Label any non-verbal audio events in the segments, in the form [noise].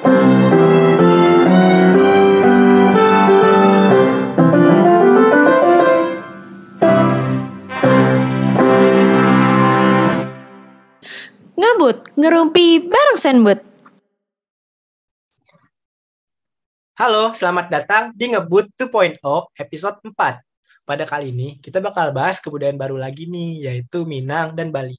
Ngebut, ngerumpi bareng Senbut. Halo, selamat datang di Ngebut 2.0 episode 4. Pada kali ini kita bakal bahas kebudayaan baru lagi nih, yaitu Minang dan Bali.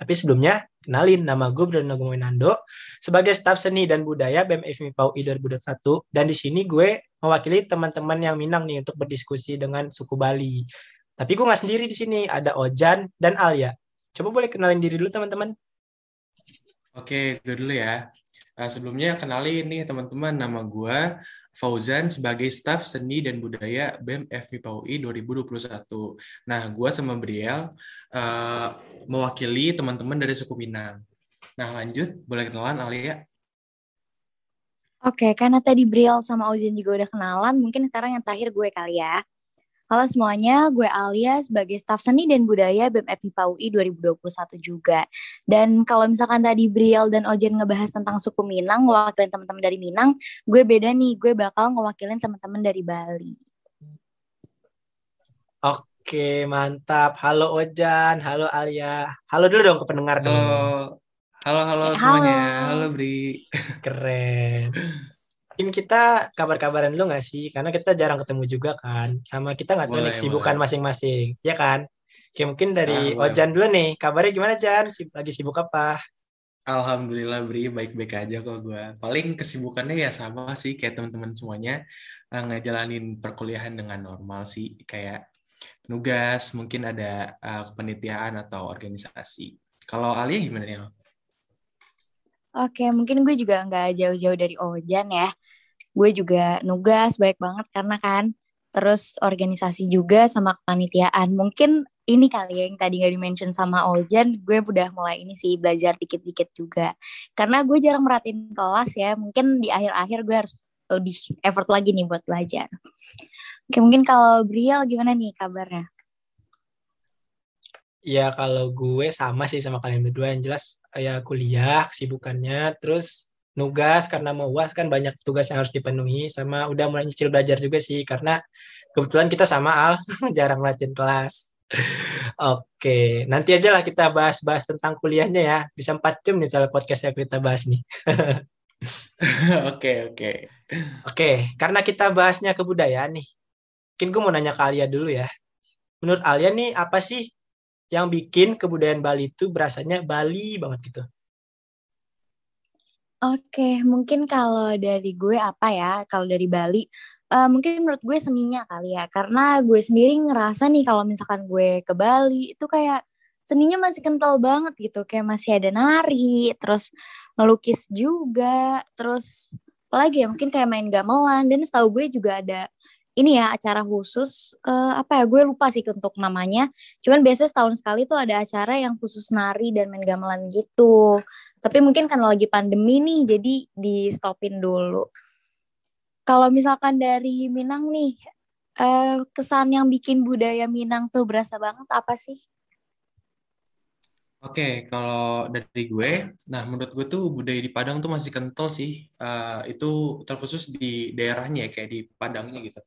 Tapi sebelumnya, kenalin nama gue Bruno Gomenando sebagai staf seni dan budaya BEM FMI PAUI 2021 dan di sini gue mewakili teman-teman yang Minang nih untuk berdiskusi dengan suku Bali. Tapi gue nggak sendiri di sini, ada Ojan dan Alia. Coba boleh kenalin diri dulu teman-teman. Oke, gue dulu ya. Uh, sebelumnya kenalin nih teman-teman, nama gue Fauzan sebagai staf seni dan budaya BEM FMIPAUI 2021. Nah, gue sama Briel uh, mewakili teman-teman dari suku Minang. Nah, lanjut, boleh kenalan Alia? Oke, karena tadi Briel sama Ozin juga udah kenalan, mungkin sekarang yang terakhir gue kali ya. Halo semuanya, gue Alia sebagai staf seni dan budaya BEM FIPA UI 2021 juga. Dan kalau misalkan tadi Briel dan Ojen ngebahas tentang suku Minang, ngewakilin teman-teman dari Minang, gue beda nih, gue bakal ngewakilin teman-teman dari Bali. Oke, mantap. Halo Ojan, halo Alia. Halo dulu dong ke pendengar dong. Halo, halo, halo Eh, semuanya. halo. Halo Bri. Keren. Mungkin kita kabar-kabaran lu nggak sih? Karena kita jarang ketemu juga kan. Sama kita nggak tahu kesibukan boleh. masing-masing. Ya kan? Oke, mungkin dari Ah, Ojan dulu nih. Kabarnya gimana, Jan? Lagi sibuk apa? Alhamdulillah Bri, baik-baik aja kok gue. Paling kesibukannya ya sama sih kayak teman-teman semuanya eh, ngejalanin perkuliahan dengan normal sih, kayak nugas, mungkin ada kepanitiaan atau organisasi. Kalau Alia gimana nih? Oke, mungkin gue juga nggak jauh-jauh dari Ojan ya. Gue juga nugas baik banget karena kan terus organisasi juga sama kepanitiaan. Mungkin ini kali ya yang tadi nggak di-mention sama Ojan, gue udah mulai ini sih belajar dikit-dikit juga. Karena gue jarang merhatiin kelas ya, mungkin di akhir-akhir gue harus lebih effort lagi nih buat belajar. Oke, mungkin kalau Briel gimana nih kabarnya? Ya kalau gue sama sih sama kalian berdua yang jelas ya kuliah kesibukannya terus nugas karena mau uas kan banyak tugas yang harus dipenuhi sama udah mulai nyicil belajar juga sih karena kebetulan kita sama Al [laughs] jarang latihan kelas. Oke, nanti aja lah kita bahas-bahas tentang kuliahnya ya. Bisa 4 jam nih soal podcast yang kita bahas nih. [laughs] Oke, oke. Oke, karena kita bahasnya kebudayaan nih. Mungkin gue mau nanya ke Alia dulu ya. Menurut Alia nih apa sih yang bikin kebudayaan Bali itu berasanya Bali banget gitu? Oke, mungkin kalau dari gue apa ya, kalau dari Bali, eh, mungkin menurut gue seninya kali ya, karena gue sendiri ngerasa nih kalau misalkan gue ke Bali, itu kayak seninya masih kental banget gitu, kayak masih ada nari, terus ngelukis juga, terus apalagi ya, mungkin kayak main gamelan, dan setahu gue juga ada ini ya acara khusus, eh, apa ya, gue lupa sih untuk namanya, cuman biasanya setahun sekali tuh ada acara yang khusus nari dan main gamelan gitu. Tapi mungkin karena lagi pandemi nih, jadi di stopin dulu. Kalau misalkan dari Minang nih, eh, kesan yang bikin budaya Minang tuh berasa banget apa sih? Oke, kalau dari gue, nah menurut gue tuh budaya di Padang tuh masih kental sih. Eh, itu terkhusus di daerahnya ya, kayak di Padangnya gitu.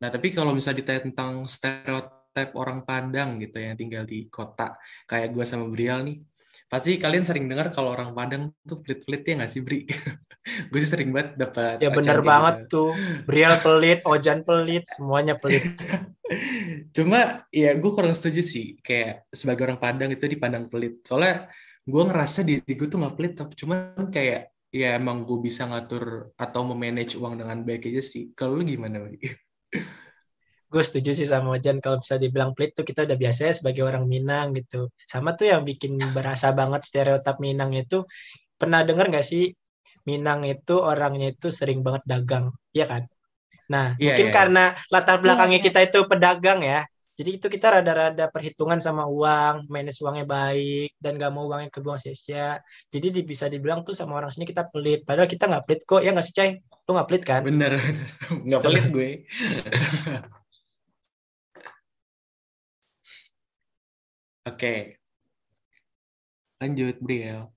Nah, tapi kalau misalnya ditanya tentang stereotip orang Padang gitu yang tinggal di kota, kayak gue sama Brial nih, pasti kalian sering dengar kalau orang Padang tuh pelit-pelit ya nggak sih, Bri? [laughs] gue sih sering banget dapat Ya bener kayak banget gitu. tuh. Briel pelit, Ojan pelit, semuanya pelit. [laughs] Cuma ya gue kurang setuju sih kayak sebagai orang Padang itu dipandang pelit. Soalnya gue ngerasa diri gue tuh nggak pelit, tapi cuman kayak ya emang gue bisa ngatur atau memanage uang dengan baik aja sih. Kalau lu gimana? Gue setuju sih sama Ojan kalau bisa dibilang pelit tuh kita udah biasa ya sebagai orang Minang gitu. Sama tuh yang bikin berasa banget stereotip Minang itu pernah denger nggak sih Minang itu orangnya itu sering banget dagang, iya kan? Nah, Iya, mungkin iya. karena latar belakangnya Iya, iya. kita itu pedagang ya. Jadi itu kita rada-rada perhitungan sama uang, manage uangnya baik, dan gak mau uangnya kebuang sia-sia. Jadi di- bisa dibilang tuh sama orang sini kita pelit. Padahal kita nggak pelit kok, ya nggak sih, Cai? Lu nggak pelit kan? Bener, [laughs] nggak pelit gue. [laughs] Oke, lanjut Briel.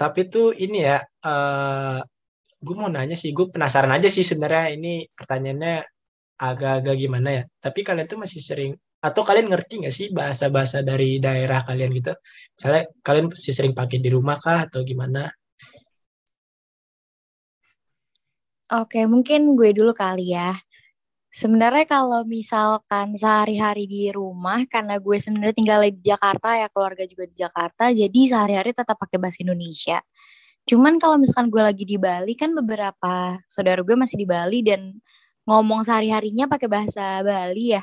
tapi tuh ini ya, eh gue mau nanya sih, gue penasaran aja sih sebenarnya ini pertanyaannya agak-agak gimana ya. Tapi kalian tuh masih sering atau kalian ngerti nggak sih bahasa-bahasa dari daerah kalian gitu? Misalnya kalian masih sering pakai di rumah kah atau gimana? Oke, mungkin gue dulu kali ya. Sebenarnya kalau misalkan sehari-hari di rumah, karena gue sebenarnya tinggal di Jakarta ya, keluarga juga di Jakarta, jadi sehari-hari tetap pakai bahasa Indonesia. Cuman kalau misalkan gue lagi di Bali, kan beberapa saudara gue masih di Bali dan ngomong sehari-harinya pakai bahasa Bali ya.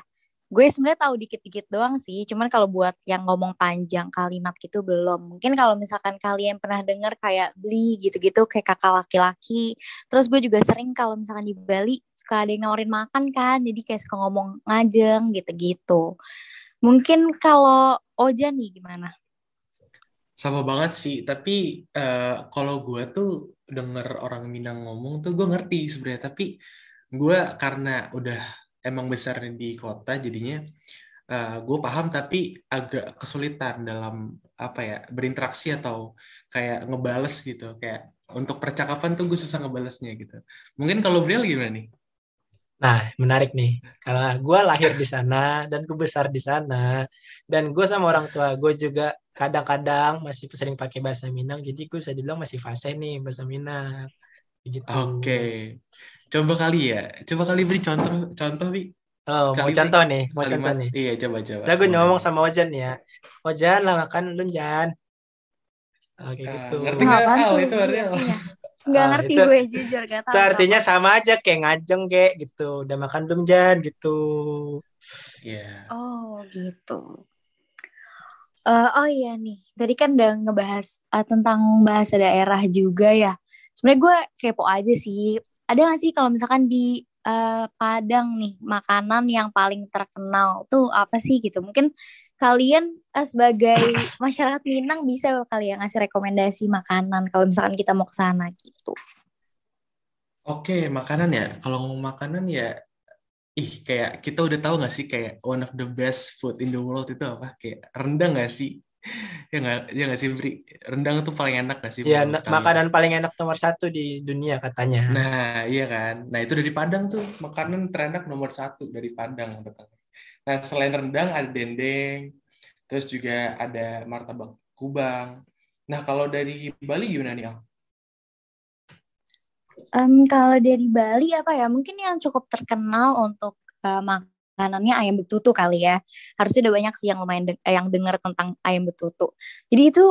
Gue sebenarnya tahu dikit-dikit doang sih, cuman kalau buat yang ngomong panjang kalimat gitu belum. Mungkin kalau misalkan kalian pernah dengar kayak beli gitu-gitu kayak kakak laki-laki. Terus gue juga sering kalau misalkan di Bali suka ada yang nawarin makan kan, jadi kayak suka ngomong ngajeng gitu-gitu. Mungkin kalau Oja nih gimana? Sama banget sih, tapi eh, kalau gue tuh denger orang Minang ngomong tuh gue ngerti sebenarnya, tapi gue karena udah emang besar di kota jadinya uh, gue paham tapi agak kesulitan dalam apa ya berinteraksi atau kayak ngebales gitu kayak untuk percakapan tuh gue susah ngebalesnya gitu mungkin kalau Briel gimana nih Nah, menarik nih. Karena gue lahir di sana dan gue besar di sana. Dan gue sama orang tua gue juga kadang-kadang masih sering pakai bahasa Minang. Jadi gue bisa dibilang masih fase nih bahasa Minang. Gitu. Oke. Coba kali ya. Coba kali beri contoh contoh Bi. Oh, mau Sekali contoh beri nih, mau kalimat. contoh nih. Iya, coba coba. Nah, gue ngomong sama Ojan ya. Ojan lah makan lu Jan. Oke Ah, gitu. ngerti nggak? Apaan Al, tuh? itu artinya apa? Iya. Nggak Ah, ngerti itu- gue jujur gak tahu. Itu artinya sama aja kayak ngajeng kayak gitu. Udah makan belum Jan gitu. Iya. Oh gitu. Eh, oh iya nih, tadi kan udah ngebahas eh, tentang bahasa daerah juga ya. Sebenarnya gue kepo aja sih. Ada gak sih kalau misalkan di eh, Padang nih makanan yang paling terkenal tuh apa sih gitu? Mungkin kalian eh, sebagai [coughs] masyarakat Minang bisa kali ya ngasih rekomendasi makanan kalau misalkan kita mau ke sana gitu. Oke, makanan ya. Kalau ngomong makanan ya ih kayak kita udah tahu nggak sih kayak one of the best food in the world itu apa? Kayak rendang nggak sih? Ya nggak ya nggak sih Bri? Rendang tuh paling enak nggak sih Ya, makanan paling enak nomor satu di dunia katanya. Nah, iya kan. Nah, itu dari Padang tuh. Makanan terenak nomor satu dari Padang. Nah, selain rendang ada dendeng, terus juga ada martabak kubang. Nah, kalau dari Bali gimana nih, Al? Em, kalau dari Bali apa ya? Mungkin yang cukup terkenal untuk eh, makanannya ayam betutu kali ya. Harusnya udah banyak sih yang lumayan de- eh, yang dengar tentang ayam betutu. Jadi itu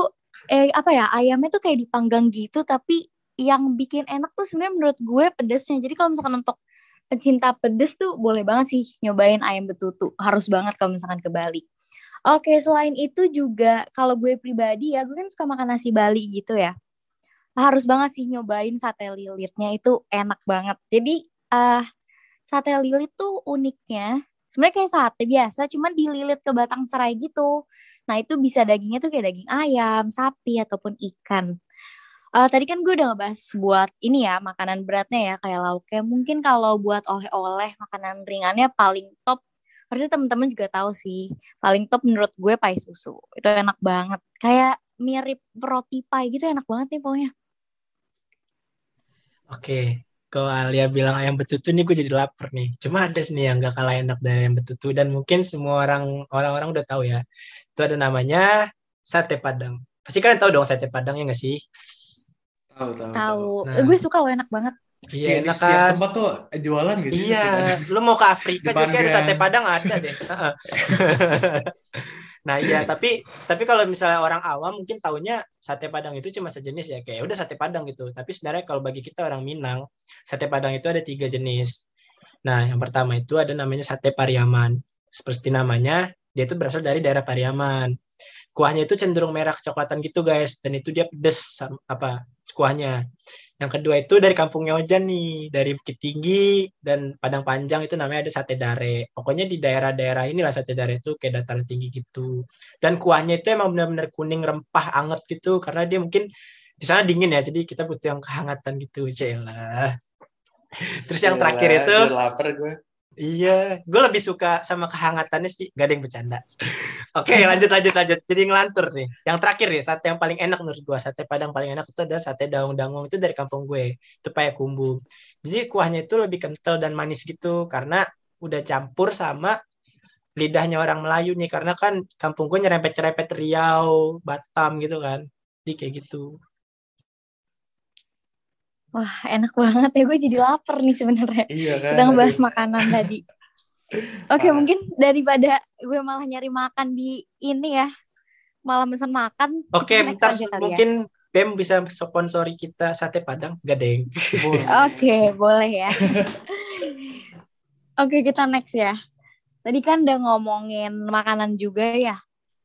eh apa ya? Ayamnya tuh kayak dipanggang gitu, tapi yang bikin enak tuh sebenarnya menurut gue pedesnya. Jadi kalau misalkan untuk pecinta pedes tuh boleh banget sih nyobain ayam betutu. Harus banget kalau misalkan ke Bali. Oke, selain itu juga kalau gue pribadi ya, gue kan suka makan nasi Bali gitu ya harus banget sih nyobain sate lilitnya itu enak banget. Jadi eh sate lilit tuh uniknya sebenarnya kayak sate biasa, cuman dililit ke batang serai gitu. Nah itu bisa dagingnya tuh kayak daging ayam, sapi ataupun ikan. Eh tadi kan gue udah ngebahas buat ini ya makanan beratnya ya kayak lauknya. Mungkin kalau buat oleh-oleh makanan ringannya paling top. Harusnya temen-temen juga tahu sih. Paling top menurut gue pai susu. Itu enak banget. Kayak mirip roti pie gitu enak banget nih pokoknya. Oke, kalau Alia bilang ayam betutu nih gue jadi lapar nih. Cuma ada sih nih yang gak kalah enak dari ayam betutu dan mungkin semua orang orang-orang udah tahu ya. Itu ada namanya sate Padang. Pasti kalian tahu dong sate Padang ya nggak sih? Tahu, tahu, Tahu. Nah. Eh, gue suka loh enak banget. Iya di enak setiap kan? tempat tuh jualan gitu. Iya, lu mau ke Afrika juga ada sate Padang ada deh. [laughs] [laughs] Nah iya, [laughs] tapi tapi kalau misalnya orang awam mungkin taunya sate Padang itu cuma sejenis ya, kayak "Ya udah sate Padang gitu. Tapi sebenarnya kalau bagi kita orang Minang, sate Padang itu ada tiga jenis. Nah, yang pertama itu ada namanya sate Pariaman. Seperti namanya, dia itu berasal dari daerah Pariaman. Kuahnya itu cenderung merah kecoklatan gitu guys, dan itu dia pedes apa kuahnya. Yang kedua itu dari kampungnya Ojan nih, dari Bukit Tinggi dan Padang Panjang itu namanya ada sate dare. Pokoknya di daerah-daerah inilah sate dare itu kayak dataran tinggi gitu. Dan kuahnya itu emang benar-benar kuning rempah anget gitu karena dia mungkin di sana dingin ya, jadi kita butuh yang kehangatan gitu, Cela. Terus yang terakhir itu Gue lapar gue. Iya, gue lebih suka sama kehangatannya sih. Gak ada yang bercanda. [laughs] Oke, lanjut, lanjut, lanjut. Jadi ngelantur nih. Yang terakhir nih, sate yang paling enak menurut gue. Sate Padang paling enak itu ada sate daung-daung. Itu dari kampung gue. Itu kumbu. Jadi kuahnya itu lebih kental dan manis gitu. Karena udah campur sama lidahnya orang Melayu nih. Karena kan kampung gue nyerempet-nyerempet Riau, Batam gitu kan. Jadi kayak gitu. Wah, enak banget ya. Gue jadi lapar nih sebenarnya. Iya kan. Kita ngebahas Aduh. makanan tadi. [laughs] Oke, Parah. mungkin daripada gue malah nyari makan di ini ya, malah mesen makan. Oke, kali ya. Mungkin Bem bisa sponsori kita sate Padang. Gak deng. [laughs] Oke, boleh ya. [laughs] Oke, kita next ya. Tadi kan udah ngomongin makanan juga ya.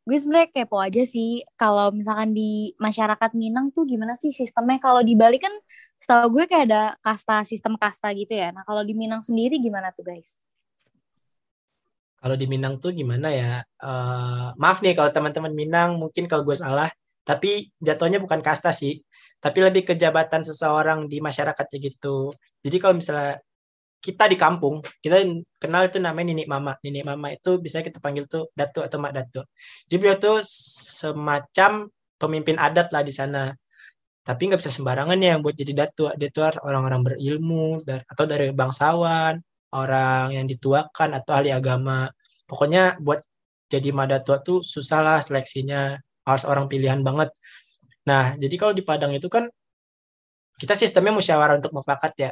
Gue sebenarnya kepo aja sih kalau misalkan di masyarakat Minang tuh gimana sih sistemnya? Kalau di Bali kan setahu gue kayak ada kasta sistem kasta gitu ya. Nah, kalau di Minang sendiri gimana tuh, guys? Kalau di Minang tuh gimana ya? Eh, maaf nih kalau teman-teman Minang mungkin kalau gue salah, tapi jatuhnya bukan kasta sih, tapi lebih ke jabatan seseorang di masyarakatnya gitu. Jadi kalau misalnya kita di kampung, kita kenal itu namanya Nini Mama. Nini Mama itu bisa kita panggil tuh Datu atau Mak Datu. Jadi beliau tuh semacam pemimpin adat lah di sana. Tapi nggak bisa sembarangan ya buat jadi Datu. Dia tuh harus orang-orang berilmu atau dari bangsawan, orang yang dituakan atau ahli agama. Pokoknya buat jadi Madatua tuh susah lah seleksinya. Harus orang pilihan banget. Nah, jadi kalau di Padang itu kan kita sistemnya musyawarah untuk mufakat ya.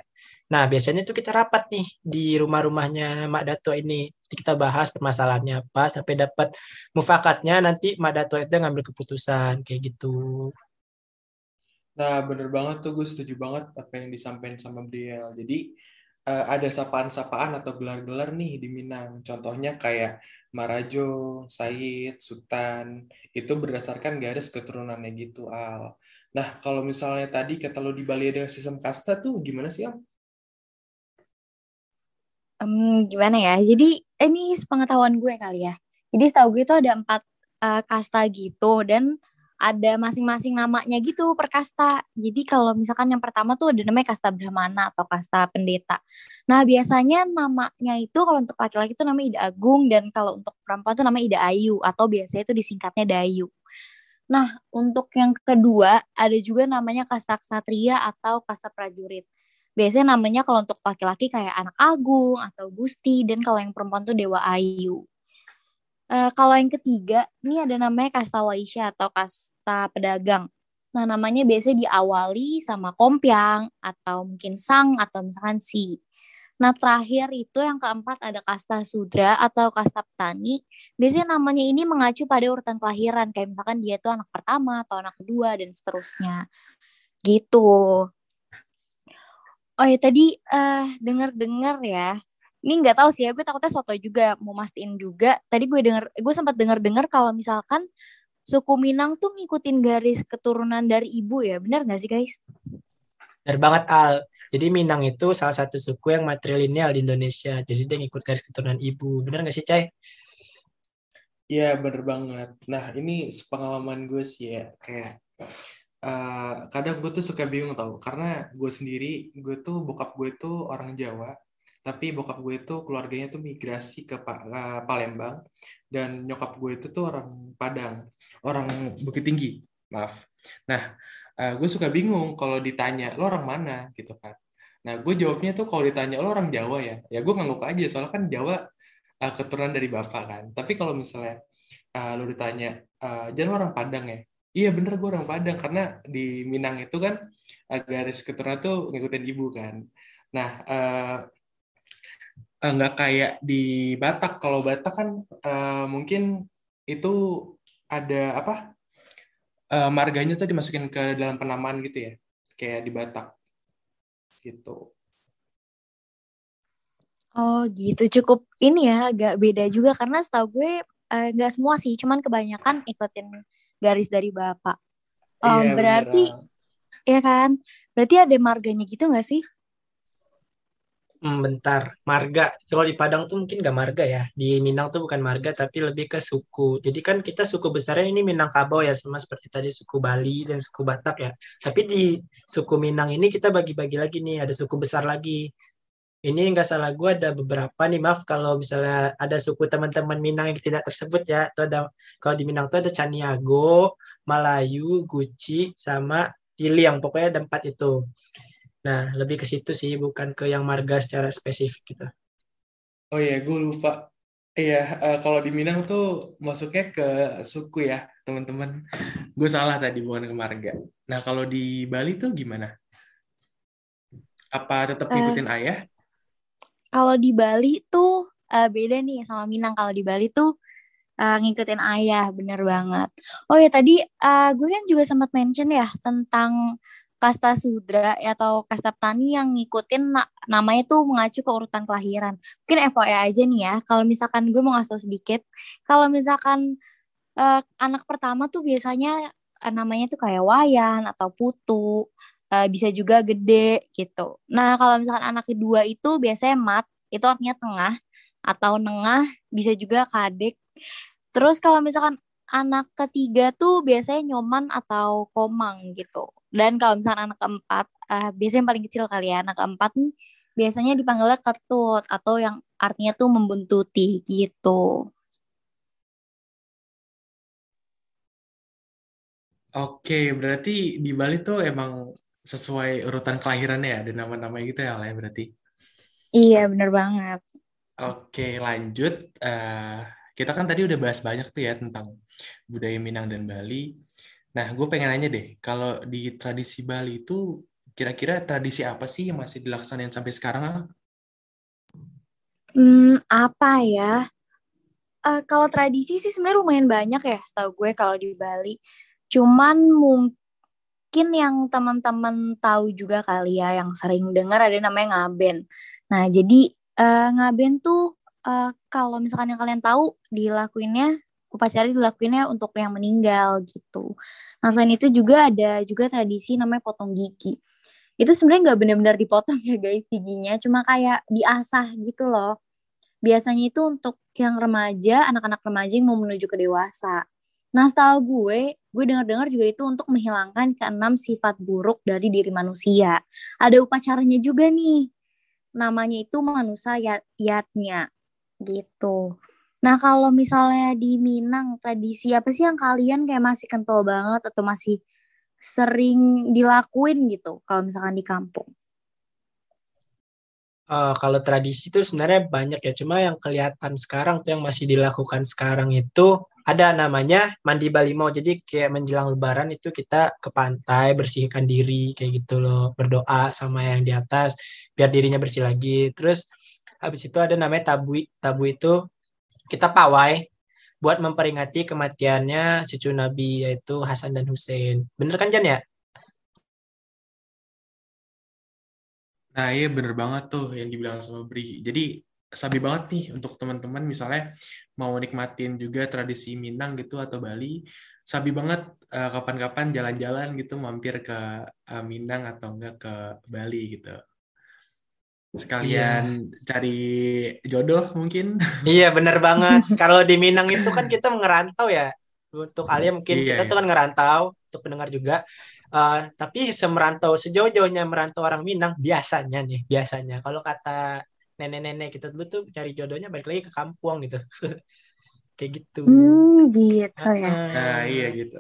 Nah, biasanya tuh kita rapat nih di rumah-rumahnya Mak Dato ini. Kita bahas permasalahannya apa sampai dapat mufakatnya nanti Mak Dato itu ngambil keputusan kayak gitu. Nah, bener banget tuh gue setuju banget apa yang disampaikan sama Briel. Jadi eh, ada sapaan-sapaan atau gelar-gelar nih di Minang. Contohnya kayak Marajo, Said, Sultan. Itu berdasarkan garis keturunannya gitu, Al. Nah, kalau misalnya tadi kata lo di Bali ada sistem kasta tuh gimana sih, Al? Em, gimana ya? Jadi ini pengetahuan gue kali ya. Jadi setahu gue itu ada empat eh, kasta gitu dan ada masing-masing namanya gitu per kasta. Jadi kalau misalkan yang pertama tuh ada namanya kasta Brahmana atau kasta pendeta. Nah biasanya namanya itu kalau untuk laki-laki itu namanya Ida Agung dan kalau untuk perempuan tuh namanya Ida Ayu atau biasanya itu disingkatnya Dayu. Nah untuk yang kedua ada juga namanya kasta ksatria atau kasta prajurit. Biasanya namanya kalau untuk laki-laki kayak anak agung atau gusti dan kalau yang perempuan tuh dewa ayu. Eh, kalau yang ketiga, ini ada namanya kasta waisya atau kasta pedagang. Nah, namanya biasanya diawali sama kompiang atau mungkin sang atau misalkan si. Nah, terakhir itu yang keempat ada kasta sudra atau kasta petani. Biasanya namanya ini mengacu pada urutan kelahiran. Kayak misalkan dia tuh anak pertama atau anak kedua dan seterusnya. Gitu. Oh ya tadi eh dengar-dengar ya. Ini nggak tahu sih ya, gue takutnya soto juga mau mastiin juga. Tadi gue denger, gue sempat dengar-dengar kalau misalkan suku Minang tuh ngikutin garis keturunan dari ibu ya, benar nggak sih guys? Benar banget Al. Jadi Minang itu salah satu suku yang matrilineal di Indonesia. Jadi dia ngikut garis keturunan ibu. Benar nggak sih Cai? Iya, bener banget. Nah, ini sepengalaman gue sih ya, kayak eh, kadang gue tuh suka bingung tau, karena gue sendiri, gue tuh bokap gue tuh orang Jawa, tapi bokap gue tuh keluarganya tuh migrasi ke Pa- Palembang, dan nyokap gue itu tuh orang Padang, orang Bukit Tinggi, maaf. Nah, eh, gue suka bingung kalau ditanya, lo orang mana gitu kan. Nah, gue jawabnya tuh kalau ditanya, lo orang Jawa ya? Ya gue ngangguk aja, soalnya kan Jawa uh, keturunan dari bapak kan. Tapi kalau misalnya uh, lu ditanya, uh, jangan orang Padang ya? Iya bener gue orang Padang karena di Minang itu kan uh, garis keturunan tuh ngikutin ibu kan. Nah uh, uh, nggak kayak di Batak. Kalau Batak kan uh, mungkin itu ada apa? Uh, marganya tuh dimasukin ke dalam penamaan gitu ya, kayak di Batak gitu. Oh gitu, cukup ini ya agak beda juga karena setahu gue eh, nggak semua sih, cuman kebanyakan ikutin garis dari bapak. Oh, Iya, berarti beneran. ya kan? Berarti ada marganya gitu nggak sih? Hmm, bentar. Marga. Kalau di Padang tuh mungkin nggak marga ya. Di Minang tuh bukan marga, tapi lebih ke suku. Jadi kan kita suku besarnya ini Minangkabau ya, sama seperti tadi suku Bali dan suku Batak ya. Tapi di suku Minang ini kita bagi-bagi lagi nih, ada suku besar lagi. Ini nggak salah gue ada beberapa nih maaf kalau misalnya ada suku teman-teman Minang yang tidak tersebut ya atau ada kalau di Minang tuh ada Caniago, Malayu, Guci sama Pili yang pokoknya ada empat itu. Nah lebih ke situ sih bukan ke yang marga secara spesifik gitu. Oh iya, gue lupa. Iya, uh, kalau di Minang tuh masuknya ke suku ya, teman-teman. Gue salah tadi bukan ke marga. Nah kalau di Bali tuh gimana? Apa tetap ngikutin uh, ayah? Kalau di Bali tuh uh, beda nih sama Minang. Kalau di Bali tuh uh, ngikutin ayah, bener banget. Oh ya tadi uh, gue kan juga sempat mention ya tentang kasta sudra atau kasta petani yang ngikutin na namanya tuh mengacu ke urutan kelahiran. Mungkin FYI aja nih ya, kalau misalkan gue mau ngasih sedikit, kalau misalkan uh, anak pertama tuh biasanya uh, namanya tuh kayak wayan atau putu uh, bisa juga gede gitu. Nah kalau misalkan anak kedua itu biasanya mat, itu artinya tengah atau nengah, bisa juga kadek. Terus kalau misalkan anak ketiga tuh biasanya nyoman atau komang gitu. Dan kalau misalkan anak keempat, uh, biasanya paling kecil kali ya, anak keempat nih biasanya dipanggilnya ketut atau yang artinya tuh membuntuti gitu. Oke, berarti di Bali tuh emang sesuai urutan kelahirannya ya, ada nama-nama gitu ya, ya berarti. Iya, bener banget. Oke, lanjut. Uh, kita kan tadi udah bahas banyak tuh ya tentang budaya Minang dan Bali. Nah, gue pengen nanya deh, kalau di tradisi Bali itu kira-kira tradisi apa sih yang masih dilaksanain sampai sekarang? Hmm, apa ya? Uh, kalau tradisi sih sebenarnya lumayan banyak ya, setahu gue kalau di Bali. Cuman mungkin mungkin yang teman-teman tahu juga kali ya yang sering dengar ada namanya ngaben. Nah, jadi uh, ngaben tuh uh, kalau misalkan yang kalian tahu dilakuinnya upacara dilakuinnya untuk yang meninggal gitu. Nah, selain itu juga ada juga tradisi namanya potong gigi. Itu sebenarnya nggak benar-benar dipotong [laughs] ya guys giginya, cuma kayak diasah gitu loh. Biasanya itu untuk yang remaja, anak-anak remaja yang mau menuju ke dewasa. Nah, setahu gue, gue dengar-dengar juga itu untuk menghilangkan keenam sifat buruk dari diri manusia. Ada upacaranya juga nih. Namanya itu manusia yat yatnya gitu. Nah, kalau misalnya di Minang, tradisi apa sih yang kalian kayak masih kental banget atau masih sering dilakuin gitu kalau misalkan di kampung? Uh, kalau tradisi itu sebenarnya banyak ya, cuma yang kelihatan sekarang tuh yang masih dilakukan sekarang itu ada namanya mandi Balimau. Jadi kayak menjelang lebaran itu kita ke pantai, bersihkan diri kayak gitu loh, berdoa sama yang di atas biar dirinya bersih lagi. Terus habis itu ada namanya tabu. Tabu itu kita pawai buat memperingati kematiannya cucu Nabi yaitu Hasan dan Hussein. Bener kan Jan ya? Nah iya bener banget tuh yang dibilang sama Bri. Jadi sabi banget nih untuk teman-teman misalnya mau nikmatin juga tradisi Minang gitu atau Bali sabi banget uh, kapan-kapan jalan-jalan gitu mampir ke uh, Minang atau enggak ke Bali gitu. Sekalian iya. cari jodoh mungkin. [laughs] Iya bener banget. Kalau di Minang itu kan kita ngerantau ya. Untuk Alia mungkin iya, kita tuh kan ngerantau untuk pendengar juga. Uh, tapi semerantau sejauh-jauhnya merantau orang Minang biasanya nih biasanya. Kalau kata nenek-nenek kita dulu tuh cari jodohnya balik lagi ke kampung gitu. [laughs] Kayak gitu. Hmm, gitu ya. Nah iya gitu.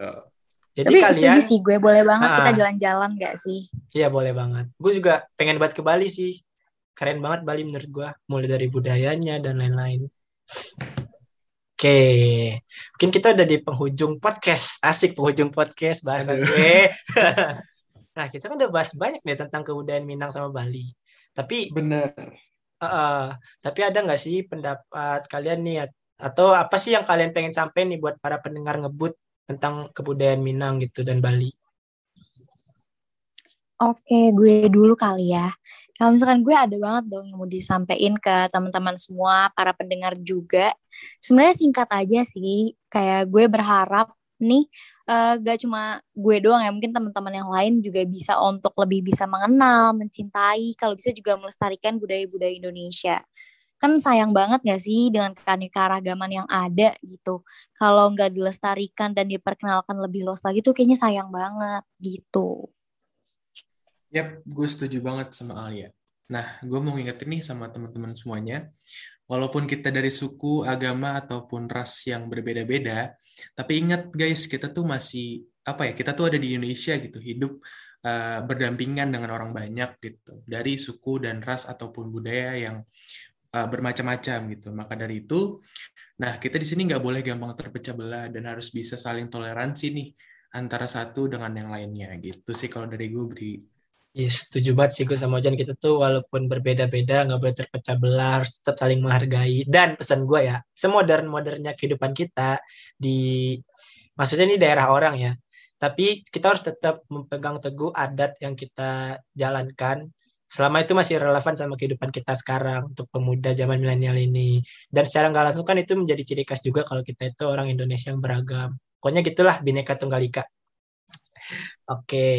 Jadi Tapi kalian sih gue boleh banget uh, kita jalan-jalan gak sih? Iya boleh banget. Gue juga pengen buat ke Bali sih. Keren banget Bali menurut gue. Mulai dari budayanya dan lain-lain. Oke, mungkin kita udah di penghujung podcast. Asik penghujung podcast bahasa gue. [laughs] nah, kita kan udah bahas banyak nih tentang kebudayaan Minang sama Bali. Tapi bener. Uh, tapi ada nggak sih pendapat kalian nih atau apa sih yang kalian pengen sampai nih buat para pendengar ngebut tentang kebudayaan Minang gitu dan Bali? Oke, gue dulu kali ya. Kalau misalkan gue ada banget dong yang mau disampaikan ke teman-teman semua, para pendengar juga. Sebenarnya singkat aja sih, kayak gue berharap nih uh, gak cuma gue doang ya, mungkin teman-teman yang lain juga bisa untuk lebih bisa mengenal, mencintai, kalau bisa juga melestarikan budaya-budaya Indonesia. Kan sayang banget gak sih dengan keanekaragaman yang ada gitu. Kalau nggak dilestarikan dan diperkenalkan lebih luas lagi tuh kayaknya sayang banget gitu. Yap, gue setuju banget sama Alia. Nah, gue mau ngingetin nih sama teman-teman semuanya, walaupun kita dari suku, agama, ataupun ras yang berbeda-beda, tapi ingat guys, kita tuh masih, apa ya, kita tuh ada di Indonesia gitu, hidup uh, berdampingan dengan orang banyak gitu, dari suku dan ras ataupun budaya yang uh, bermacam-macam gitu. Maka dari itu, nah kita di sini nggak boleh gampang terpecah belah dan harus bisa saling toleransi nih antara satu dengan yang lainnya gitu sih kalau dari gue beri Yes, setuju banget sih gue sama Ojan kita tuh walaupun berbeda-beda nggak boleh terpecah belah harus tetap saling menghargai. Dan pesan gue ya semodern modernnya kehidupan kita di maksudnya ini daerah orang ya tapi kita harus tetap memegang teguh adat yang kita jalankan. Selama itu masih relevan sama kehidupan kita sekarang untuk pemuda zaman milenial ini. Dan secara nggak langsung kan itu menjadi ciri khas juga kalau kita itu orang Indonesia yang beragam. Pokoknya gitulah bineka tunggal ika Oke,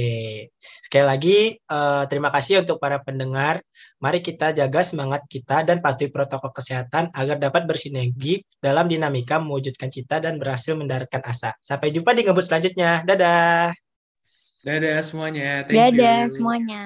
sekali lagi uh, terima kasih untuk para pendengar. Mari kita jaga semangat kita dan patuhi protokol kesehatan agar dapat bersinergi dalam dinamika mewujudkan cita dan berhasil mendaratkan asa. Sampai jumpa di ngebut selanjutnya. Dadah. Dadah semuanya. Thank Dadah you. semuanya.